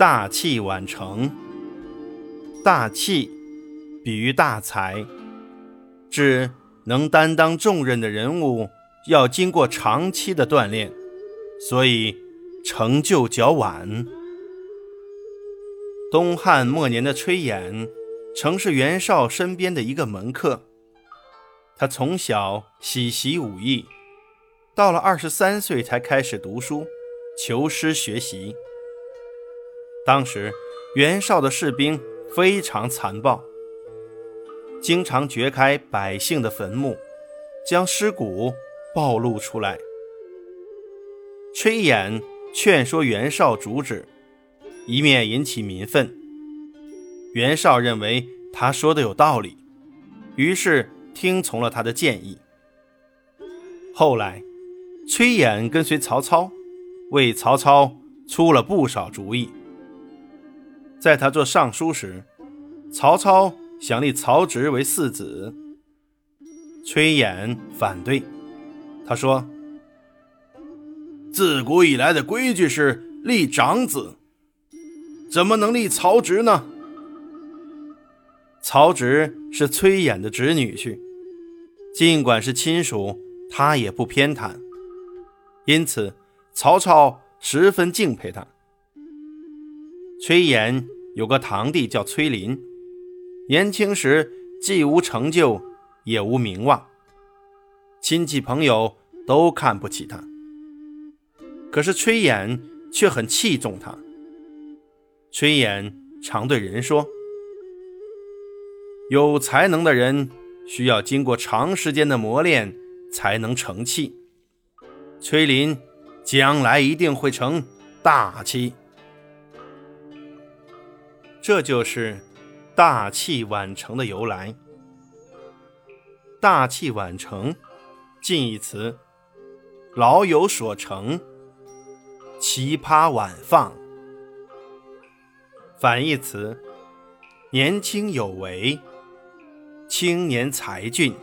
大器晚成。大器，比喻大才，指能担当重任的人物要经过长期的锻炼，所以成就较晚。东汉末年的崔琰，曾是袁绍身边的一个门客。他从小喜习武艺，到了二十三岁才开始读书，求师学习。当时袁绍的士兵非常残暴，经常掘开百姓的坟墓，将尸骨暴露出来。崔琰劝说袁绍阻止，以免引起民愤。袁绍认为他说的有道理，于是。听从了他的建议。后来，崔琰跟随曹操，为曹操出了不少主意。在他做尚书时，曹操想立曹植为嗣子，崔琰反对。他说：“自古以来的规矩是立长子，怎么能立曹植呢？”曹植是崔琰的侄女婿。尽管是亲属，他也不偏袒，因此曹操十分敬佩他。崔琰有个堂弟叫崔林，年轻时既无成就，也无名望，亲戚朋友都看不起他。可是崔琰却很器重他。崔琰常对人说：“有才能的人。”需要经过长时间的磨练才能成器。崔林将来一定会成大器，这就是大器晚成的由来。大器晚成，近义词老有所成，奇葩晚放；反义词年轻有为。青年才俊。